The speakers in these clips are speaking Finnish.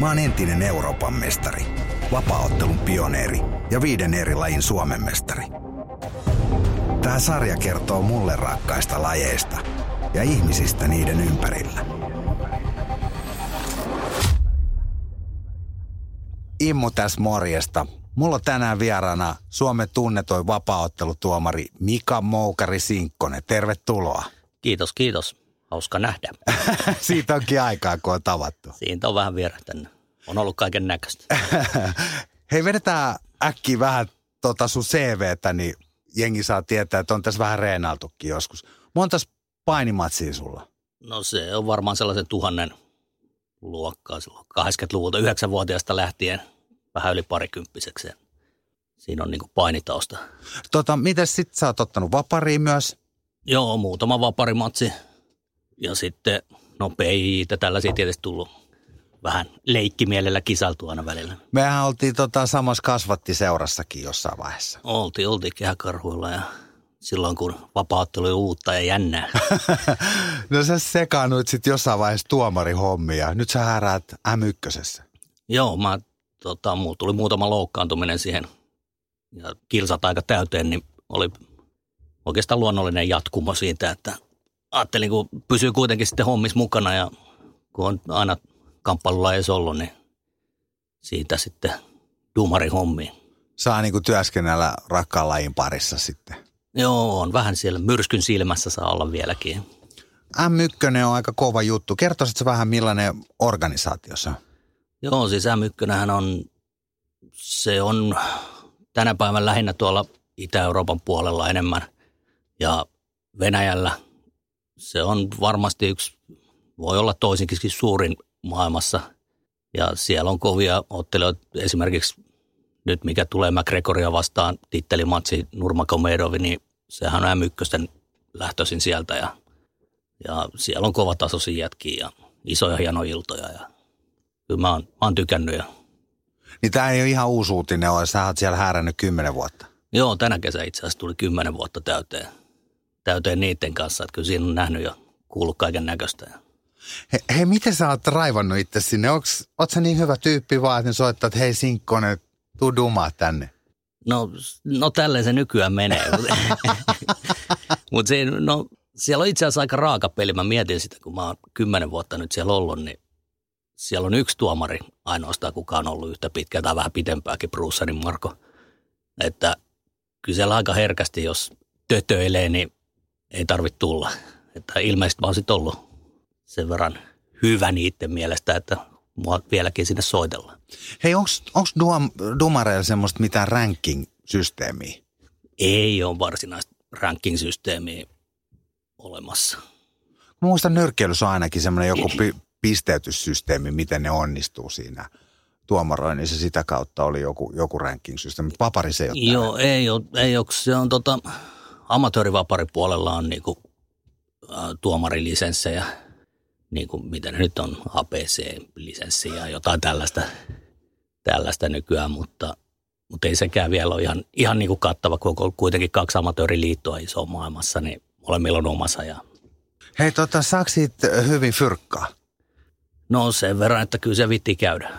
Mä oon entinen Euroopan mestari, vapaaottelun pioneeri ja viiden eri lajin Suomen mestari. Tää sarja kertoo mulle rakkaista lajeista ja ihmisistä niiden ympärillä. Immu tässä morjesta. Mulla on tänään vieraana Suomen tunnetoin vapaaottelutuomari Mika Moukari-Sinkkonen. Tervetuloa. Kiitos, kiitos. Hauska nähdä. Siitä onkin aikaa, kun on tavattu. Siitä on vähän vierähtänyt. On ollut kaiken näköistä. Hei, vedetään äkkiä vähän tota sun CVtä, niin jengi saa tietää, että on tässä vähän reenailtukin joskus. Montas painimatsia sulla? No se on varmaan sellaisen tuhannen luokkaa silloin 80-luvulta, 9-vuotiaasta lähtien vähän yli parikymppiseksi. Siinä on niin kuin painitausta. Tota, miten sit sä oot ottanut vapariin myös? Joo, muutama vaparimatsi. Ja sitten, no PIitä, tällaisia tietysti tullut vähän leikkimielellä kisaltu aina välillä. Mehän oltiin tota samassa kasvattiseurassakin jossain vaiheessa. Oltiin, oltiin kehäkarhuilla ja silloin kun vapauttelu oli uutta ja jännää. no sä sekaannuit sitten jossain vaiheessa tuomarihommia. Nyt sä häräät M1. Joo, mä, tota, muu tuli muutama loukkaantuminen siihen ja kilsat aika täyteen, niin oli oikeastaan luonnollinen jatkumo siitä, että ajattelin, kun pysyy kuitenkin sitten hommis mukana ja kun on aina kamppailulla ei ollut, niin siitä sitten duumarin hommiin. Saa niin kuin työskennellä rakkaan lajin parissa sitten. Joo, on vähän siellä myrskyn silmässä saa olla vieläkin. M1 on aika kova juttu. Kertoisitko vähän millainen organisaatio se on? Joo, siis M1 on, se on tänä päivänä lähinnä tuolla Itä-Euroopan puolella enemmän ja Venäjällä se on varmasti yksi, voi olla toisinkin suurin maailmassa. Ja siellä on kovia ottelijoita, esimerkiksi nyt mikä tulee McGregoria vastaan tittelimatsi Nurmakomedovi, niin sehän on M1 lähtöisin sieltä ja, ja siellä on kova tasoisia jätkiä ja isoja hienoja iltoja ja kyllä mä oon, mä oon tykännyt. Ja... Niin tämä ei ole ihan uusi uutinen ole, sä oot siellä häärännyt kymmenen vuotta. Joo, tänä kesä itse asiassa tuli kymmenen vuotta täyteen, täyteen niiden kanssa, että kyllä siinä on nähnyt ja kuullut kaiken näköistä. Ja Hei, he, miten sä oot raivannut itse sinne? Onks, oot sä niin hyvä tyyppi vaan, että ne soittaa, että hei Sinkkonen, tuu dumaa tänne? No, no tälleen se nykyään menee. Mutta no, siellä on itse asiassa aika raaka peli. Mä mietin sitä, kun mä oon kymmenen vuotta nyt siellä ollut, niin siellä on yksi tuomari ainoastaan, kuka on ollut yhtä pitkä tai vähän pitempääkin, Brussarin Marko. Että kyllä siellä aika herkästi, jos tötöilee, niin ei tarvitse tulla. Että ilmeisesti mä oon sitten ollut sen verran hyvä niiden mielestä, että mua vieläkin sinne soitellaan. Hei, onko dumareilla semmoista mitään ranking-systeemiä? Ei ole varsinaista ranking-systeemiä olemassa. Mä muistan nyrkkeilyssä on ainakin semmoinen joku pi- pisteytyssysteemi, miten ne onnistuu siinä tuomaroinnissa. Sitä kautta oli joku, joku ranking-systeemi. Vapari se ei ole Joo, ei ole, ei ole. Se on tota, amatöörivaparipuolella on niinku, ä, tuomarilisenssejä – niin kuin mitä nyt on, APC-lisenssi ja jotain tällaista, tällaista nykyään, mutta, mutta ei sekään vielä ole ihan, ihan niin kuin kattava, kun on kuitenkin kaksi amatööriliittoa iso maailmassa, niin molemmilla on omassa. Ja... Hei, tota, saako siitä hyvin fyrkkaa? No sen verran, että kyllä se vitti käydä.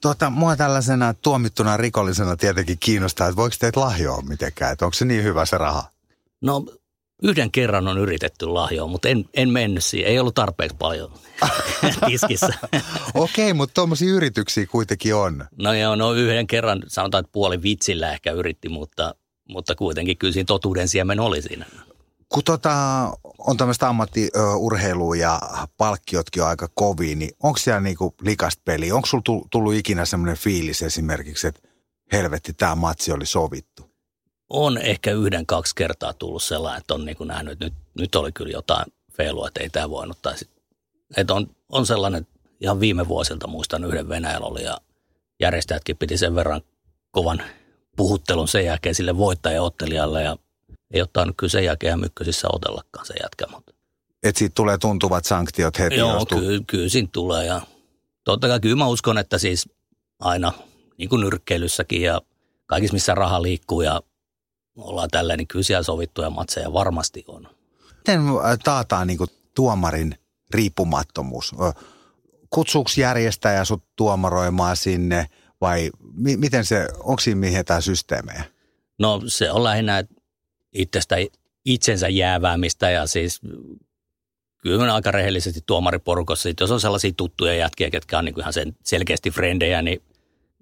Tota, mua tällaisena tuomittuna rikollisena tietenkin kiinnostaa, että voiko teitä lahjoa mitenkään, että onko se niin hyvä se raha? No Yhden kerran on yritetty lahjoa, mutta en, en mennyt siihen. Ei ollut tarpeeksi paljon tiskissä. Okei, okay, mutta tuommoisia yrityksiä kuitenkin on. No joo, no yhden kerran sanotaan, että puoli vitsillä ehkä yritti, mutta, mutta kuitenkin kyllä siinä totuuden siemen oli siinä. Kun tota, on tämmöistä ammattiurheilua ja palkkiotkin on aika kovia, niin onko siellä niinku likast peli? Onko sulla tullut ikinä semmoinen fiilis esimerkiksi, että helvetti, tämä matsi oli sovittu? On ehkä yhden, kaksi kertaa tullut sellainen, että on niin kuin nähnyt, että nyt, nyt oli kyllä jotain feilua, että ei tämä voinut. Tai sit, että on, on sellainen ihan viime vuosilta muistan yhden Venäjällä oli ja järjestäjätkin piti sen verran kovan puhuttelun sen jälkeen sille voittajaottelijalle ja ei ottanut kyllä sen jälkeen mykkösissä otellakaan se jätkä. Mutta. Et siitä tulee tuntuvat sanktiot heti. Joo, kyllä, kyllä siinä tulee ja totta kai kyllä mä uskon, että siis aina niin kuin nyrkkeilyssäkin ja kaikissa missä raha liikkuu ja ollaan tälleen, niin kyllä siellä sovittuja matseja varmasti on. Miten taataan niin tuomarin riippumattomuus? Kutsuuko järjestäjä sut tuomaroimaan sinne vai mi- miten se, onko siinä mihin tämä systeemejä? No se on lähinnä itsestä itsensä jääväämistä ja siis kyllä aika rehellisesti tuomariporukossa, jos on sellaisia tuttuja jätkiä, ketkä on niin ihan sen selkeästi frendejä, niin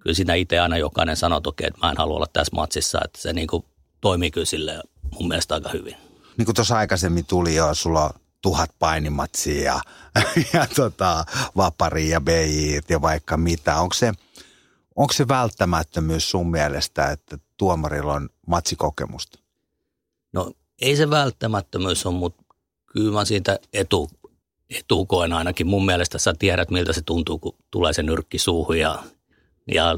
kyllä siinä itse aina jokainen sanoo, että okei, että mä en halua olla tässä matsissa, että se niin kuin toimii kyllä sille mun mielestä aika hyvin. Niin kuin tuossa aikaisemmin tuli jo, sulla on tuhat painimatsia ja, ja tota, vapari ja BJ ja vaikka mitä. Onko se, onko se välttämättömyys sun mielestä, että tuomarilla on matsikokemusta? No ei se välttämättömyys on, mutta kyllä mä siitä etu, etukoen ainakin. Mun mielestä sä tiedät, miltä se tuntuu, kun tulee se nyrkki suuhun ja, ja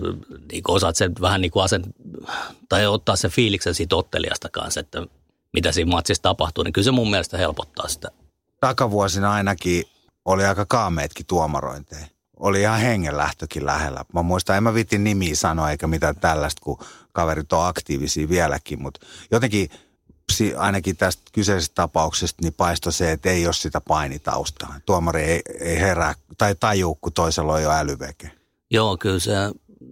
niin osaat sen vähän niin kuin asen, tai ottaa sen fiiliksen siitä ottelijasta kanssa, että mitä siinä matsissa tapahtuu, niin kyllä se mun mielestä helpottaa sitä. Takavuosina ainakin oli aika kaameetkin tuomarointeja. Oli ihan hengenlähtökin lähellä. Mä muistan, en mä vitin nimiä sanoa eikä mitään tällaista, kun kaverit on aktiivisia vieläkin, mutta jotenkin – ainakin tästä kyseisestä tapauksesta niin paistoi se, että ei ole sitä painitaustaa. Tuomari ei, ei herää tai tajuu, kun toisella on jo älyveke. Joo, kyllä se,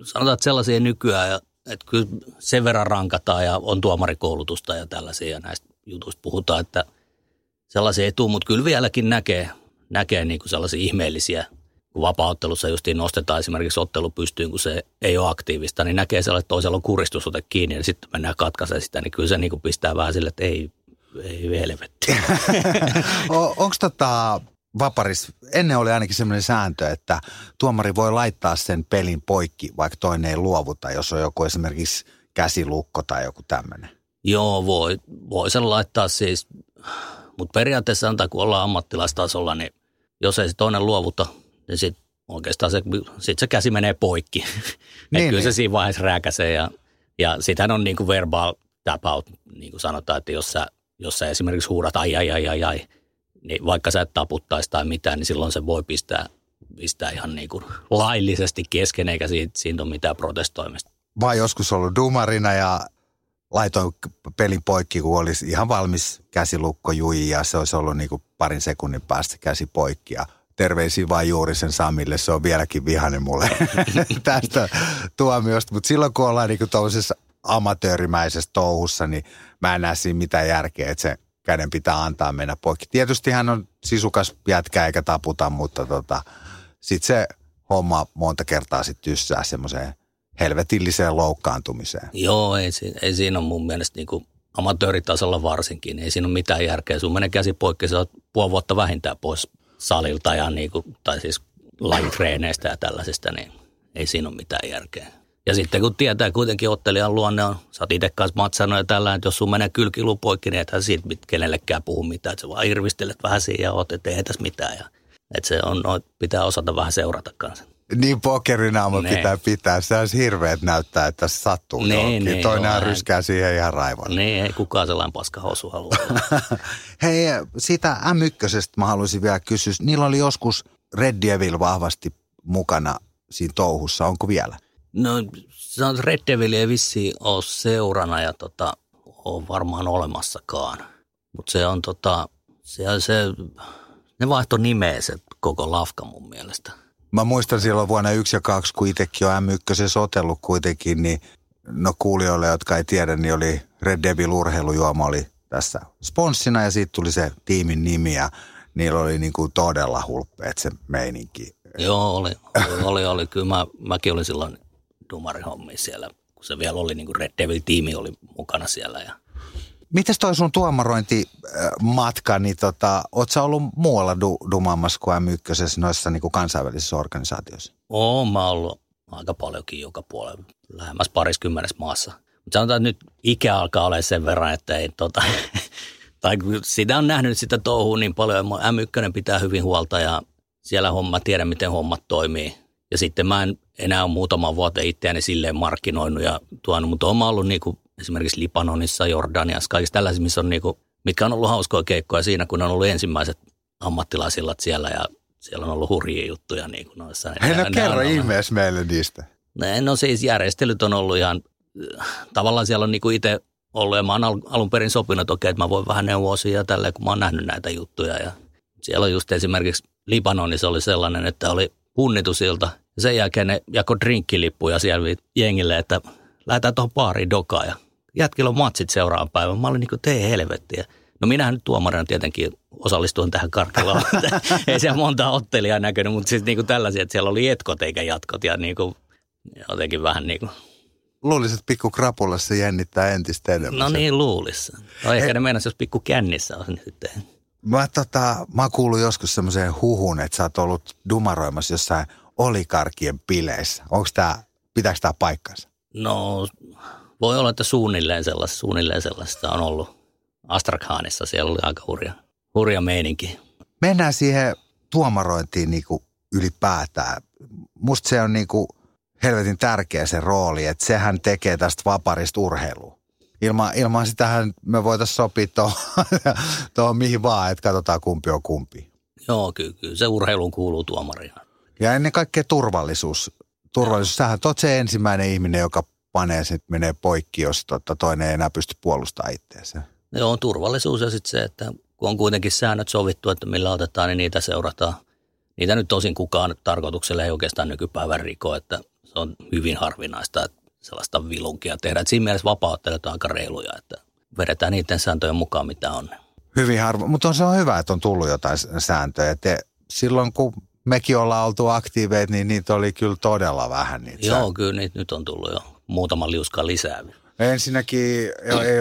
sanotaan, että sellaisia nykyään, että kyllä sen verran rankataan ja on tuomarikoulutusta ja tällaisia ja näistä jutuista puhutaan, että sellaisia etu, mutta kyllä vieläkin näkee, näkee niin kuin sellaisia ihmeellisiä kun vapaaottelussa justiin nostetaan esimerkiksi ottelu pystyyn, kun se ei ole aktiivista, niin näkee sellainen, että toisella on kuristusote kiinni ja sitten mennään katkaisemaan sitä, niin kyllä se niin kuin pistää vähän sille, että ei, ei helvetti. Onko tota vaparis, ennen oli ainakin sellainen sääntö, että tuomari voi laittaa sen pelin poikki, vaikka toinen ei luovuta, jos on joku esimerkiksi käsilukko tai joku tämmöinen. Joo, voi, voi sen laittaa siis, mutta periaatteessa antaa, kun ollaan ammattilaistasolla, niin jos ei se toinen luovuta, niin sit oikeastaan se, sit se käsi menee poikki. niin, kyllä niin. se siinä vaiheessa rääkäsee ja, ja sitähän on niin kuin verbal tap out, niin kuin sanotaan, että jos sä, jos sä esimerkiksi huudat ai ai ai ai ai, niin vaikka sä et taputtaisi tai mitään, niin silloin se voi pistää, pistää ihan niin kuin laillisesti kesken, eikä siitä, siitä ole mitään protestoimista. Mä joskus ollut dumarina ja laitoin pelin poikki, kun olisi ihan valmis käsilukko jui ja se olisi ollut niin kuin parin sekunnin päästä käsi poikki ja terveisiä vain juuri sen Samille, se on vieläkin vihainen mulle tästä tuomiosta. Mutta silloin kun ollaan niinku tuollaisessa amatöörimäisessä touhussa, niin mä en näe siinä mitään järkeä, että se käden pitää antaa mennä poikki. Tietysti hän on sisukas jätkä eikä taputa, mutta tota, sitten se homma monta kertaa sitten tyssää semmoiseen helvetilliseen loukkaantumiseen. Joo, ei, ei siinä ole mun mielestä niinku amatööritasolla varsinkin. Ei siinä ole mitään järkeä. Sun menee käsi poikki, sä oot puoli vuotta vähintään pois salilta ja niin kuin, tai siis lajitreeneistä ja tällaisista, niin ei siinä ole mitään järkeä. Ja sitten kun tietää kuitenkin ottelijan luonne on, sä oot itse kanssa matsannut ja tällä, että jos sun menee kylkilu poikki, niin ethän siitä kenellekään puhu mitään, että sä vaan irvistelet vähän siihen ja oot, että ei tässä mitään. Ja, että se on, no, pitää osata vähän seurata kanssa. Niin pokerinaama ne. pitää pitää. Se olisi hirveet näyttää, että se sattuu ne, johonkin. Ne, Toinen joo, ryskää siihen ihan raivon. Niin, ei kukaan sellainen hosu halua. Hei, siitä M1 mä haluaisin vielä kysyä. Niillä oli joskus Red Devil vahvasti mukana siinä touhussa. Onko vielä? No se on Red Devil ei vissiin ole seurana ja tota, on varmaan olemassakaan. Mutta se on tota, se, se, ne vaihto nimeä se koko lafka mun mielestä. Mä muistan silloin vuonna 1 ja 2, kun itsekin on M1 otellut kuitenkin, niin no kuulijoille, jotka ei tiedä, niin oli Red Devil urheilujuoma oli tässä sponssina ja siitä tuli se tiimin nimi ja niillä oli niin kuin todella hulppeet se meininki. Joo, oli, oli, oli, oli. Kyllä mä, mäkin olin silloin dumarihommi siellä, kun se vielä oli niin kuin Red Devil-tiimi oli mukana siellä ja Mites toi sun tuomarointimatka, niin tota, oot sä ollut muualla du, dumaamassa kuin M1 noissa niin kuin kansainvälisissä organisaatioissa? Oon mä ollut aika paljonkin joka puolella, lähemmäs pariskymmenessä maassa. Mutta sanotaan, että nyt ikä alkaa olla sen verran, että ei tota, tai sitä on nähnyt sitä touhua niin paljon, M1 pitää hyvin huolta ja siellä homma, tiedän miten hommat toimii. Ja sitten mä en enää ole muutaman vuoteen itseäni silleen markkinoinut ja tuonut, mutta olen ollut niin kuin esimerkiksi Libanonissa, Jordaniassa, kaikissa tällaisissa, missä on niin kuin, mitkä on ollut hauskoja keikkoja siinä, kun on ollut ensimmäiset ammattilaisillat siellä ja siellä on ollut hurjia juttuja niin kuin noissa. Hei, no kerro ihmeessä meille niistä. No siis järjestelyt on ollut ihan, tavallaan siellä on niin kuin itse ollut ja mä oon alun perin sopinut, että okei, että mä voin vähän neuvoa ja tälleen, kun mä oon nähnyt näitä juttuja. Ja siellä on just esimerkiksi Libanonissa oli sellainen, että oli punnitusilta ja sen jälkeen ne jako drinkkilippuja siellä jengille, että lähdetään tuohon baariin dokaan ja jätkillä on matsit seuraavan päivän. Mä olin niin kuin, tee helvettiä. No minähän nyt tuomarina tietenkin osallistuin tähän karkeloon. Ei siellä monta ottelijaa näkynyt, mutta siis niin kuin tällaisia, että siellä oli etkot eikä jatkot ja niin kuin, jotenkin vähän niin kuin luulisin, että pikku krapulassa jännittää entistä enemmän. No niin, luulissa. No ehkä Ei. ne meinasi, jos pikku kännissä on nyt. Mä, tota, mä kuullut joskus semmoiseen huhun, että sä oot ollut dumaroimassa jossain olikarkien bileissä. Onko tää, pitääkö tämä paikkansa? No, voi olla, että suunnilleen sellaista, suunnilleen sellaista on ollut. Astrakhanissa siellä oli aika hurja, hurja meininki. Mennään siihen tuomarointiin niin kuin ylipäätään. Musta se on niin kuin helvetin tärkeä se rooli, että sehän tekee tästä vaparista urheilua. Ilman, ilman sitähän me voitaisiin sopia tuohon mihin vaan, että katsotaan kumpi on kumpi. Joo, kyllä, kyllä. se urheiluun kuuluu tuomarina. Ja ennen kaikkea turvallisuus. Turvallisuus, sähän oot se ensimmäinen ihminen, joka panee sitten menee poikki, jos tota, toinen ei enää pysty puolustamaan itseänsä. Joo, turvallisuus ja sitten se, että kun on kuitenkin säännöt sovittu, että millä otetaan, niin niitä seurataan. Niitä nyt tosin kukaan tarkoituksella ei oikeastaan nykypäivän riko, että se on hyvin harvinaista, että sellaista vilunkia tehdä. Et siinä mielessä vapauttelijat on aika reiluja, että vedetään niiden sääntöjen mukaan, mitä on. Hyvin harva, mutta se on hyvä, että on tullut jotain sääntöjä. Te, silloin kun mekin ollaan oltu aktiiveet, niin niitä oli kyllä todella vähän. Niitä Joo, sääntöjä. kyllä niitä nyt on tullut jo muutama liuska lisää. Ensinnäkin ei, ei,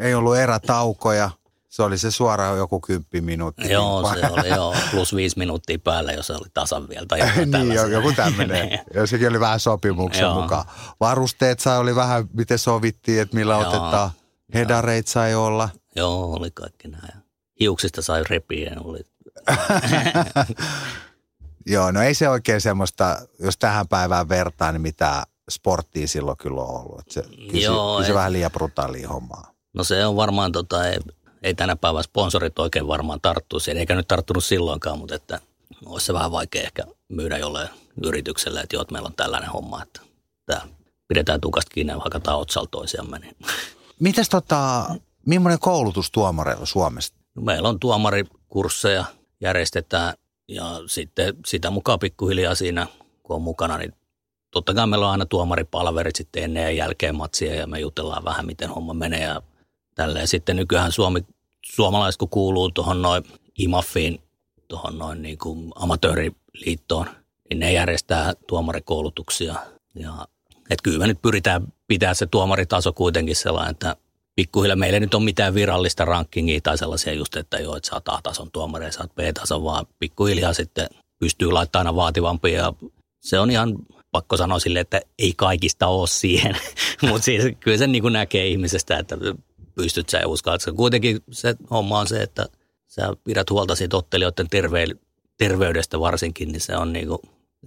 ei ollut erätaukoja. Se oli se suoraan joku kymppi minuuttia. Joo, se oli joo, plus viisi minuuttia päällä, jos se oli tasan vielä. Tai niin, joku tämmöinen. ja sekin oli vähän sopimuksen mukaan. Varusteet sai oli vähän, miten sovittiin, että millä joo. otetaan. Hedareit sai olla. Joo, oli kaikki näin. Hiuksista sai repiä. Oli. joo, no ei se oikein semmoista, jos tähän päivään vertaa, niin mitä sporttia silloin kyllä on ollut. Se, kyllä Joo, se, kyllä se vähän liian brutaalia hommaa. No se on varmaan, tota, ei, tänä päivänä sponsorit oikein varmaan tarttu siihen, eikä nyt tarttunut silloinkaan, mutta että olisi se vähän vaikea ehkä myydä jollein yritykselle, että joo, että meillä on tällainen homma, että tämä pidetään tukasta kiinni ja hakataan otsalla toisiamme. Niin. Mitäs tota, millainen koulutus tuomareilla Suomessa? No meillä on tuomarikursseja, järjestetään ja sitten sitä mukaan pikkuhiljaa siinä, kun on mukana, niin totta kai meillä on aina tuomaripalverit sitten ennen ja jälkeen matsia ja me jutellaan vähän, miten homma menee ja tälleen. Sitten nykyään Suomi, suomalaiset, kun kuuluu tuohon noin IMAFiin, tuohon noin niin kuin amatööriliittoon, niin ne järjestää tuomarikoulutuksia. Ja, et kyllä me nyt pyritään pitää se tuomaritaso kuitenkin sellainen, että pikkuhiljaa meillä ei nyt ole mitään virallista rankingia tai sellaisia just, että joo, että sä oot A-tason tuomari ja sä oot B-tason, vaan pikkuhiljaa sitten pystyy laittamaan aina vaativampia se on ihan pakko sanoa sille, että ei kaikista ole siihen, mutta siis kyllä se niin näkee ihmisestä, että pystyt sä ja uskallat. Kuitenkin se homma on se, että sä pidät huolta siitä ottelijoiden terve- terveydestä varsinkin, niin se on niin kuin,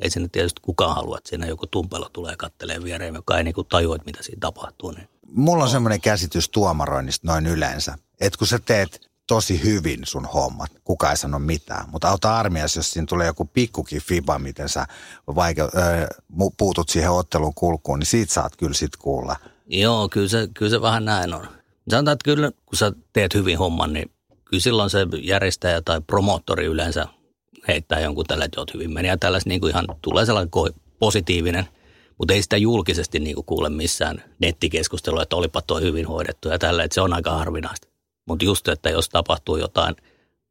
ei sinne tietysti kukaan halua, että siinä joku tumpelo tulee kattelee viereen, joka ei niin kuin tajua, että mitä siinä tapahtuu. Niin. Mulla on semmoinen käsitys tuomaroinnista noin yleensä, että kun sä teet tosi hyvin sun hommat. Kuka ei sano mitään. Mutta auta armias, jos siinä tulee joku pikkukin fiba, miten sä vaike- äh, puutut siihen ottelun kulkuun, niin siitä saat kyllä sit kuulla. Joo, kyllä se, kyllä se vähän näin on. Sanotaan, että kyllä kun sä teet hyvin homman, niin kyllä silloin se järjestäjä tai promoottori yleensä heittää jonkun tällä, että oot hyvin meni. Ja tällaista niin kuin ihan tulee sellainen positiivinen, mutta ei sitä julkisesti niin kuin kuule missään nettikeskustelua, että olipa tuo hyvin hoidettu ja tällä, että se on aika harvinaista. Mutta just, että jos tapahtuu jotain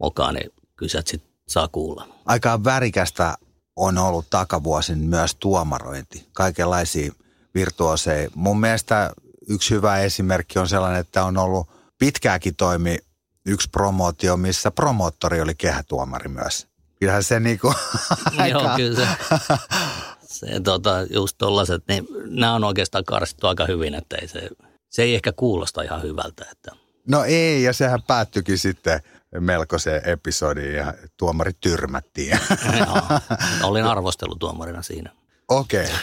mokaa, niin kyllä sä sit saa kuulla. Aika värikästä on ollut takavuosin myös tuomarointi. Kaikenlaisia virtuoseja. Mun mielestä yksi hyvä esimerkki on sellainen, että on ollut pitkääkin toimi yksi promootio, missä promoottori oli kehätuomari myös. Kyllähän se niinku Joo, kyllä se, se tota, just tollaset, niin nämä on oikeastaan karsittu aika hyvin, että ei se, se ei ehkä kuulosta ihan hyvältä. Että No ei, ja sehän päättyikin sitten melkoisen episodin ja tuomari tyrmättiin. Joo, olin arvostelutuomarina siinä. Okei. Okay.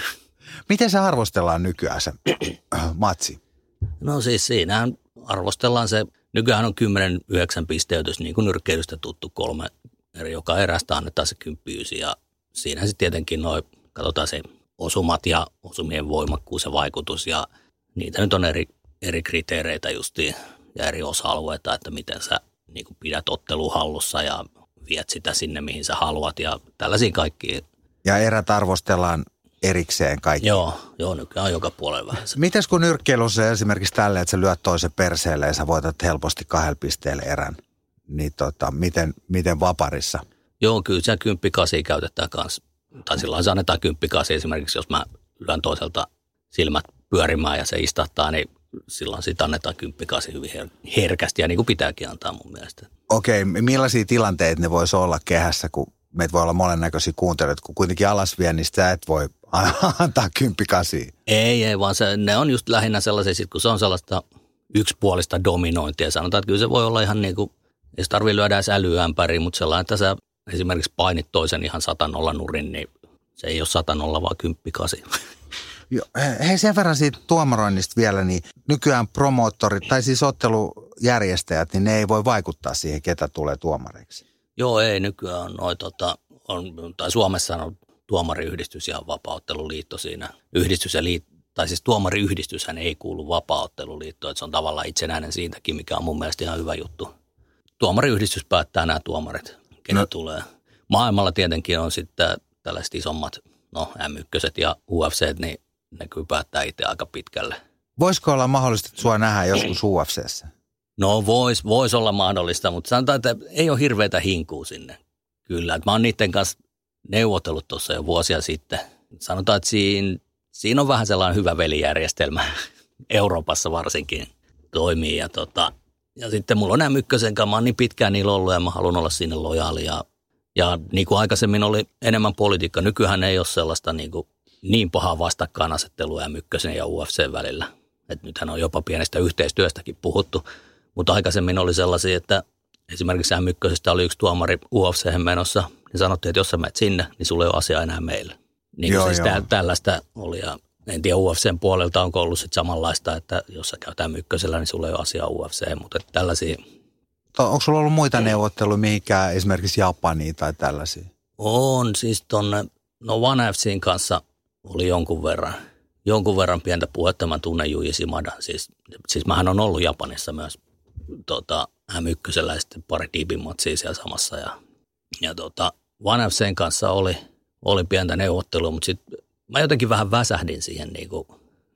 Miten se arvostellaan nykyään se matsi? No siis siinä arvostellaan se, nykyään on 10-9 pisteytys, niin kuin nyrkkeilystä tuttu kolme eri, joka erästä annetaan se kymppiysi ja siinä sitten tietenkin noin, katsotaan se osumat ja osumien voimakkuus ja vaikutus ja niitä nyt on eri, eri kriteereitä justiin ja eri osa-alueita, että miten sä niin kuin pidät ottelu hallussa ja viet sitä sinne, mihin sä haluat ja tällaisia kaikki. Ja erät arvostellaan erikseen kaikki. Joo, joo nykyään on joka puolella vähän se. Mites kun nyrkkeilyssä esimerkiksi tälle, että sä lyöt toisen perseelle ja sä voitat helposti kahdella pisteellä erän, niin tota, miten, miten vaparissa? Joo, kyllä se kymppikasi käytetään kanssa. Tai silloin se annetaan kymppikasi esimerkiksi, jos mä lyön toiselta silmät pyörimään ja se istahtaa, niin silloin sitä annetaan kymppikasi hyvin her- herkästi ja niin kuin pitääkin antaa mun mielestä. Okei, millaisia tilanteita ne voisi olla kehässä, kun meitä voi olla monennäköisiä kuuntelijoita, kun kuitenkin alasviennistä sä et voi antaa kymppikasi. Ei, ei, vaan se, ne on just lähinnä sellaisia, sit kun se on sellaista yksipuolista dominointia. Sanotaan, että kyllä se voi olla ihan niin kuin, ei se tarvitse lyödä edes älyämpäriin, mutta sellainen, että sä esimerkiksi painit toisen ihan satanolla nurin, niin se ei ole satanolla, vaan kymppikasi. Hei sen verran siitä tuomaroinnista vielä, niin nykyään promoottorit tai siis ottelujärjestäjät, niin ne ei voi vaikuttaa siihen, ketä tulee tuomareiksi. Joo, ei nykyään on noin tota, on, tai Suomessa on tuomariyhdistys ja vapautteluliitto siinä. Yhdistys ja liitto, tai siis tuomariyhdistyshän ei kuulu vapautteluliittoon, että se on tavallaan itsenäinen siitäkin, mikä on mun mielestä ihan hyvä juttu. Tuomariyhdistys päättää nämä tuomarit, kenet no. tulee. Maailmalla tietenkin on sitten tällaiset isommat, no M1 ja UFC, niin ne kyllä päättää itse aika pitkälle. Voisiko olla mahdollista, että sua nähdään joskus UFCssä? No voisi vois olla mahdollista, mutta sanotaan, että ei ole hirveätä hinkua sinne. Kyllä, että mä oon niiden kanssa neuvotellut tuossa jo vuosia sitten. Sanotaan, että siinä, siinä on vähän sellainen hyvä velijärjestelmä Euroopassa varsinkin toimii. Ja, tota, ja sitten mulla on nämä mykkösen kanssa, niin pitkään niillä ollut ja mä haluan olla sinne lojaali. Ja, ja niin kuin aikaisemmin oli enemmän politiikka, nykyään ei ole sellaista niin, kuin, niin pahaa vastakkainasettelua ja mykkösen ja UFC välillä. Et nythän on jopa pienestä yhteistyöstäkin puhuttu, mutta aikaisemmin oli sellaisia, että esimerkiksi M1 oli yksi tuomari UFC menossa, niin sanottiin, että jos sä menet sinne, niin sulla ei ole asiaa enää meille. Niin joo, siis joo. tällaista oli ja en tiedä UFCn puolelta onko ollut sit samanlaista, että jos sä käytään mykkösellä, niin sulla ei ole asiaa UFC, mutta tällaisia. Onko sulla ollut muita neuvotteluja mihinkään, esimerkiksi Japaniin tai tällaisia? On, siis tonne, no One FCin kanssa oli jonkun verran, jonkun verran pientä puhetta. Mä tunnen Juji Simada, siis, siis mähän on ollut Japanissa myös tota, M1 ja sitten pari diipimatsia siellä samassa ja, ja tota, One FCn kanssa oli, oli pientä neuvottelua, mutta sitten mä jotenkin vähän väsähdin siihen. Niin kuin,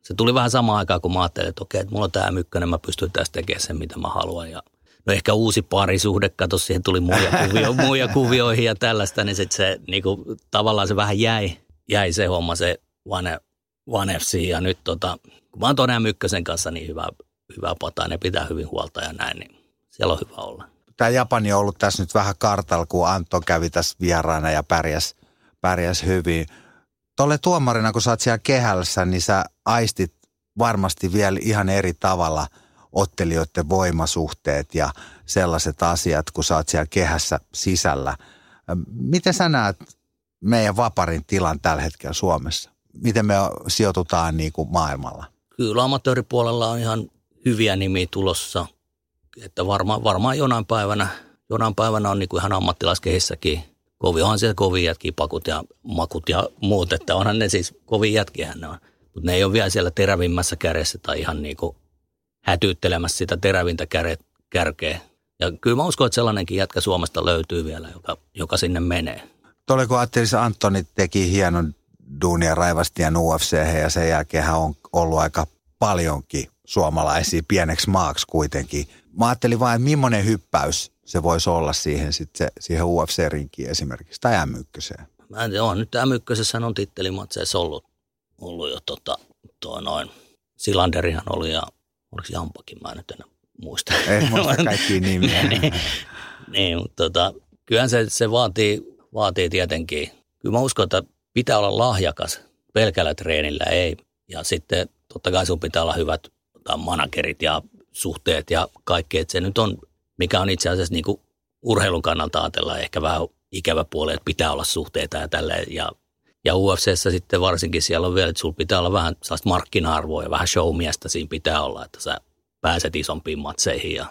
se tuli vähän samaan aikaan, kun mä ajattelin, että okei, että mulla on tämä mykkönen, mä pystyn tästä tekemään sen, mitä mä haluan. Ja no ehkä uusi parisuhde, kato, siihen tuli muja, kuvio, muja kuvioihin ja tällaista, niin sitten se niin kuin, tavallaan se vähän jäi, jäi se homma, se One, One FC. Ja nyt tota, kun mä oon tuon mykkösen kanssa niin hyvä, hyvä pata, ne pitää hyvin huolta ja näin, niin siellä on hyvä olla tämä Japani on ollut tässä nyt vähän kartalla, kun Anton kävi tässä vieraana ja pärjäs, pärjäs hyvin. Tuolle tuomarina, kun sä oot siellä kehässä, niin sä aistit varmasti vielä ihan eri tavalla ottelijoiden voimasuhteet ja sellaiset asiat, kun sä oot siellä kehässä sisällä. Miten sä näet meidän vaparin tilan tällä hetkellä Suomessa? Miten me sijoitutaan niin kuin maailmalla? Kyllä amatööripuolella on ihan hyviä nimiä tulossa – että varmaan, varmaan jonain päivänä, jonain päivänä on niin kuin ihan ammattilaiskehissäkin. Kovi onhan siellä kovin jätkiä, pakut ja makut ja muut, että onhan ne siis kovin jätkiä ne on. Mutta ne ei ole vielä siellä terävimmässä kärjessä tai ihan niin kuin hätyyttelemässä sitä terävintä kärkeä. Ja kyllä mä uskon, että sellainenkin jätkä Suomesta löytyy vielä, joka, joka sinne menee. Tuolle kun ajattelisi, Antoni teki hienon duunia raivastien UFC ja sen jälkeen hän on ollut aika paljonkin suomalaisia pieneksi maaksi kuitenkin mä ajattelin vain, että millainen hyppäys se voisi olla siihen, sit se, siihen UFC-rinkiin esimerkiksi, tai M1. Mä en tiedä, on nyt M1 on tittelimatseissa ollut, ollut jo tota, tuo noin. Silanderihan oli ja oliko Jampakin, mä en nyt enää muista. Ei muista kaikkia nimiä. niin, niin, mutta tota, kyllähän se, se vaatii, vaatii tietenkin. Kyllä mä uskon, että pitää olla lahjakas pelkällä treenillä, ei. Ja sitten totta kai sun pitää olla hyvät managerit ja suhteet ja kaikki, että se nyt on, mikä on itse asiassa niin kuin urheilun kannalta ajatellaan ehkä vähän ikävä puoli, että pitää olla suhteita ja tälleen. Ja, ja UFCssä sitten varsinkin siellä on vielä, että sulla pitää olla vähän sellaista markkina-arvoa ja vähän showmiestä siinä pitää olla, että sä pääset isompiin matseihin ja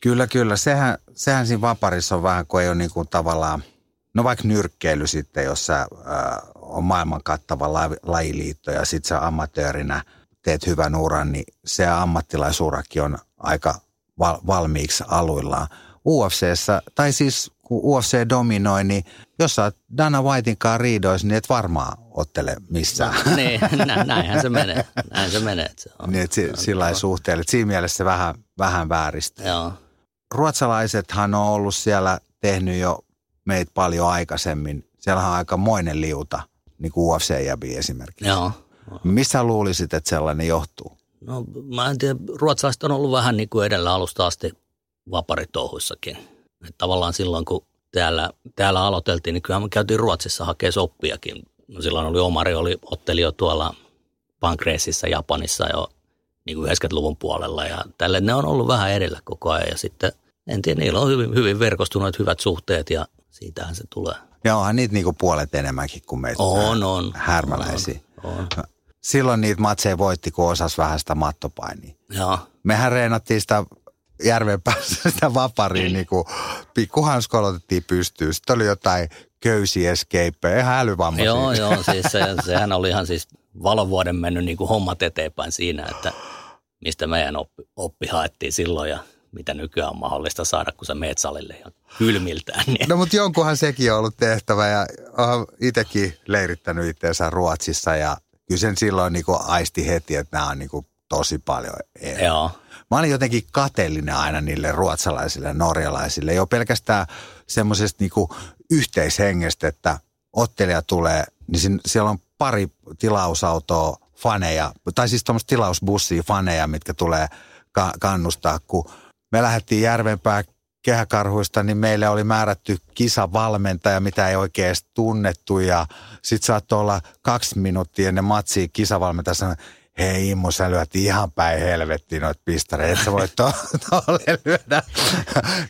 Kyllä, kyllä. Sehän, sehän siinä vaparissa on vähän, kun ei ole niin kuin tavallaan, no vaikka nyrkkeily sitten, jossa äh, on maailman kattava la, lajiliitto ja sitten sä amatöörinä teet hyvän uran, niin se ammattilaisurakin on aika val, valmiiksi aluillaan. UFCssä, tai siis kun UFC dominoi, niin jos sä oot Dana Whitein kanssa riidoissa, niin et varmaan ottele missään. No, niin, nä, näinhän se menee. Näin se menee. Että se on, niin, si, sillä ei suhteella. Siinä mielessä se vähän, vähän vääristä. Joo. Ruotsalaisethan on ollut siellä tehnyt jo meitä paljon aikaisemmin. Siellä on aika moinen liuta, niin kuin UFC-jäbi esimerkiksi. Joo. Missä luulisit, että sellainen johtuu? No mä en tiedä, ruotsalaiset on ollut vähän niin kuin edellä alusta asti vaparitouhuissakin. Että tavallaan silloin, kun täällä, täällä aloiteltiin, niin kyllähän me käytiin Ruotsissa hakea soppiakin. No silloin oli Omari, oli, otteli jo tuolla Pankreesissa Japanissa jo niin kuin 90-luvun puolella ja tälle ne on ollut vähän edellä koko ajan ja sitten en tiedä, niillä on hyvin, hyvin verkostuneet hyvät suhteet ja siitähän se tulee. Ja onhan niitä niinku puolet enemmänkin kuin meitä On, on. härmäläisiä. On, on. Silloin niitä matseja voitti, kun osas vähän sitä mattopainia. Joo. Mehän reenattiin sitä järven päässä sitä vapariin, niin kuin pikkuhanskolla otettiin pystyyn. Sitten oli jotain köysiescapeja, ihan älyvammaisia. Joo, joo, siis se, sehän oli ihan siis valovuoden mennyt niin kuin hommat eteenpäin siinä, että mistä meidän oppi, oppi haettiin silloin ja mitä nykyään on mahdollista saada, kun sä meet salille ja kylmiltään. Niin. No mutta jonkunhan sekin on ollut tehtävä ja olen itsekin leirittänyt itseensä Ruotsissa ja kyllä sen silloin niin aisti heti, että nämä on niin kuin tosi paljon eri. Joo. Mä olin jotenkin kateellinen aina niille ruotsalaisille ja norjalaisille. Jo pelkästään semmoisesta niin yhteishengestä, että ottelija tulee, niin siellä on pari tilausautoa faneja, tai siis tuommoista tilausbussia faneja, mitkä tulee ka- kannustaa, kun me lähdettiin Järvenpää kehäkarhuista, niin meille oli määrätty kisavalmentaja, mitä ei oikein edes tunnettu. Ja sitten saattoi olla kaksi minuuttia ennen matsia kisavalmentaja sanoi, hei Immo, sä lyöt ihan päin helvettiin noita pistareita, että sä tuolle to- lyödä.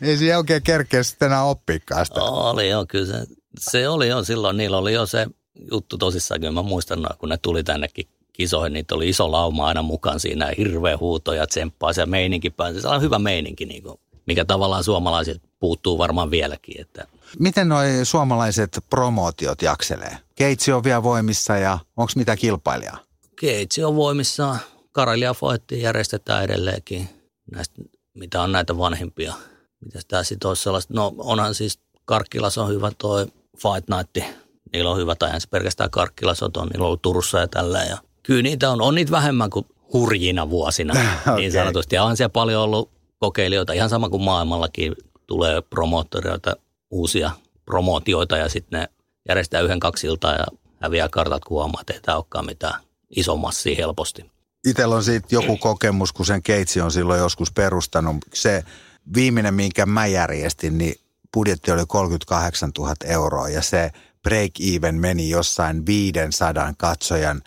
ei siinä oikein kerkeä sitten enää oppikaan sitä. Oli jo, kyllä se, se oli jo silloin, niillä oli jo se juttu tosissaan, kyllä mä muistan, kun ne tuli tännekin kisoihin, niitä oli iso lauma aina mukaan siinä, hirveä huuto ja tsemppaa se meininki pääsi. Se on hyvä meininki, niin kuin, mikä tavallaan suomalaiset puuttuu varmaan vieläkin. Että. Miten nuo suomalaiset promootiot jakselee? Keitsi on vielä voimissa ja onko mitä kilpailijaa? Keitsi on voimissa. Karelia Fight järjestetään edelleenkin. Näistä, mitä on näitä vanhempia. Mitäs tää sitten olisi sellaista? No onhan siis Karkkilas on hyvä toi Fight Night. Niillä on hyvä, tai se pelkästään Karkkilas on, niillä on ollut Turussa ja tällä. Ja kyllä niitä on, on niitä vähemmän kuin hurjina vuosina, okay. niin sanotusti. Ja on siellä paljon ollut kokeilijoita, ihan sama kuin maailmallakin tulee promoottoreita, uusia promootioita ja sitten ne järjestää yhden kaksi iltaa ja häviää kartat, kun huomaa, että ei tämä olekaan mitään iso massia helposti. Itellä on siitä joku kokemus, kun sen keitsi on silloin joskus perustanut. Se viimeinen, minkä mä järjestin, niin budjetti oli 38 000 euroa ja se break-even meni jossain 500 katsojan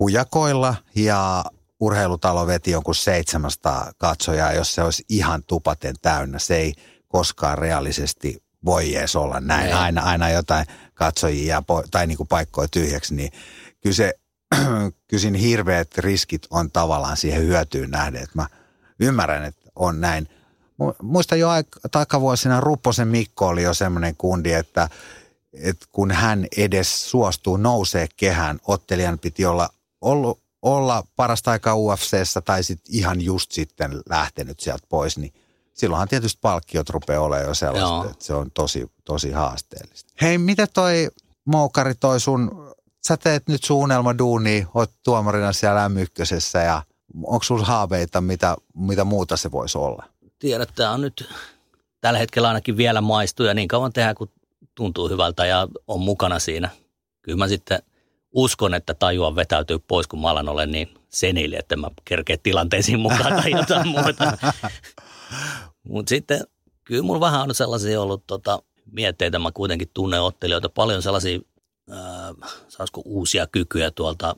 hujakoilla ja urheilutalo veti jonkun 700 katsojaa, jos se olisi ihan tupaten täynnä. Se ei koskaan reaalisesti voi edes olla näin. Aina, aina jotain katsojia tai niin kuin paikkoja tyhjäksi, niin kyllä se kyllä siinä hirveät riskit on tavallaan siihen hyötyyn nähden. Että mä ymmärrän, että on näin. Muista jo takavuosina Rupposen Mikko oli jo semmoinen kundi, että, että kun hän edes suostuu nousee kehään, ottelijan piti olla ollut, olla parasta aikaa UFCssä tai sitten ihan just sitten lähtenyt sieltä pois, niin silloinhan tietysti palkkiot rupeaa olemaan jo sellaista, Joo. että se on tosi, tosi haasteellista. Hei, miten toi Moukari toi sun, sä teet nyt sun duuni, oot tuomarina siellä m ja onko sulla haaveita, mitä, mitä muuta se voisi olla? Tiedät, tämä on nyt tällä hetkellä ainakin vielä maistuu ja niin kauan tehdään, kun tuntuu hyvältä ja on mukana siinä. Kyllä mä sitten uskon, että tajuan vetäytyy pois, kun mä alan olla niin senili, että mä kerkeen tilanteisiin mukaan tai jotain muuta. Mutta sitten kyllä mulla vähän on sellaisia ollut tota, mietteitä. Mä kuitenkin tunnen ottelijoita paljon sellaisia, äh, saisiko uusia kykyjä tuolta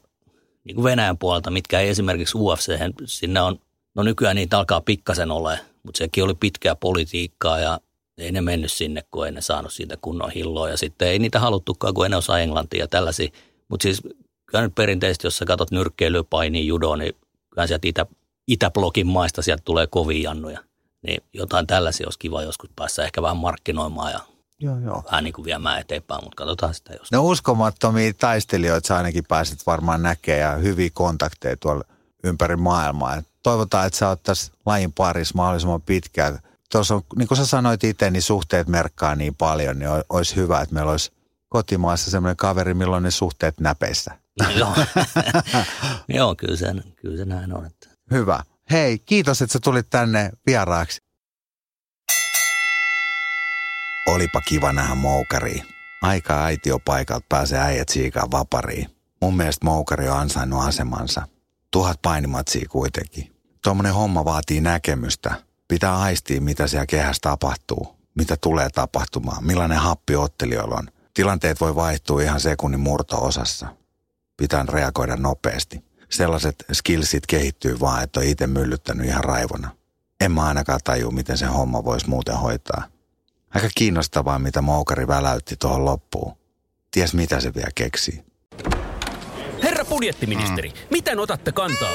niin kuin Venäjän puolelta, mitkä ei esimerkiksi UFC, sinne on, no nykyään niitä alkaa pikkasen ole, mutta sekin oli pitkää politiikkaa ja ei ne mennyt sinne, kun ei ne saanut siitä kunnon hilloa. Ja sitten ei niitä haluttukaan, kun ei ne osaa englantia ja tällaisia. Mutta siis kyllä nyt perinteisesti, jos sä katsot nyrkkeilyä, paini, judo, niin kyllä sieltä itä, Itäblogin maista sieltä tulee kovin jannuja. Niin jotain tällaisia olisi kiva joskus päässä ehkä vähän markkinoimaan ja Joo, joo. vähän niin kuin viemään eteenpäin, mutta katsotaan sitä jos. No uskomattomia taistelijoita sä ainakin pääset varmaan näkemään ja hyviä kontakteja tuolla ympäri maailmaa. Et toivotaan, että sä oot tässä lajin parissa mahdollisimman pitkään. Tuossa on, niin kuin sä sanoit itse, niin suhteet merkkaa niin paljon, niin olisi hyvä, että meillä olisi kotimaassa semmoinen kaveri, milloin ne suhteet näpeissä. Joo, Joo kyllä, se, kyllä se näin on. Että. Hyvä. Hei, kiitos, että sä tulit tänne vieraaksi. Olipa kiva nähdä moukari. Aika aitiopaikalta pääsee äijät siikaan vapariin. Mun mielestä moukari on ansainnut asemansa. Tuhat painimatsia kuitenkin. Tuommoinen homma vaatii näkemystä. Pitää aistia, mitä siellä kehässä tapahtuu. Mitä tulee tapahtumaan. Millainen happi ottelijoilla on. Tilanteet voi vaihtua ihan sekunnin murto-osassa. Pitää reagoida nopeasti. Sellaiset skillsit kehittyy vaan, että on itse myllyttänyt ihan raivona. En mä ainakaan taju, miten se homma voisi muuten hoitaa. Aika kiinnostavaa, mitä Moukari väläytti tuohon loppuun. Ties mitä se vielä keksii. Herra budjettiministeri, mm. miten otatte kantaa?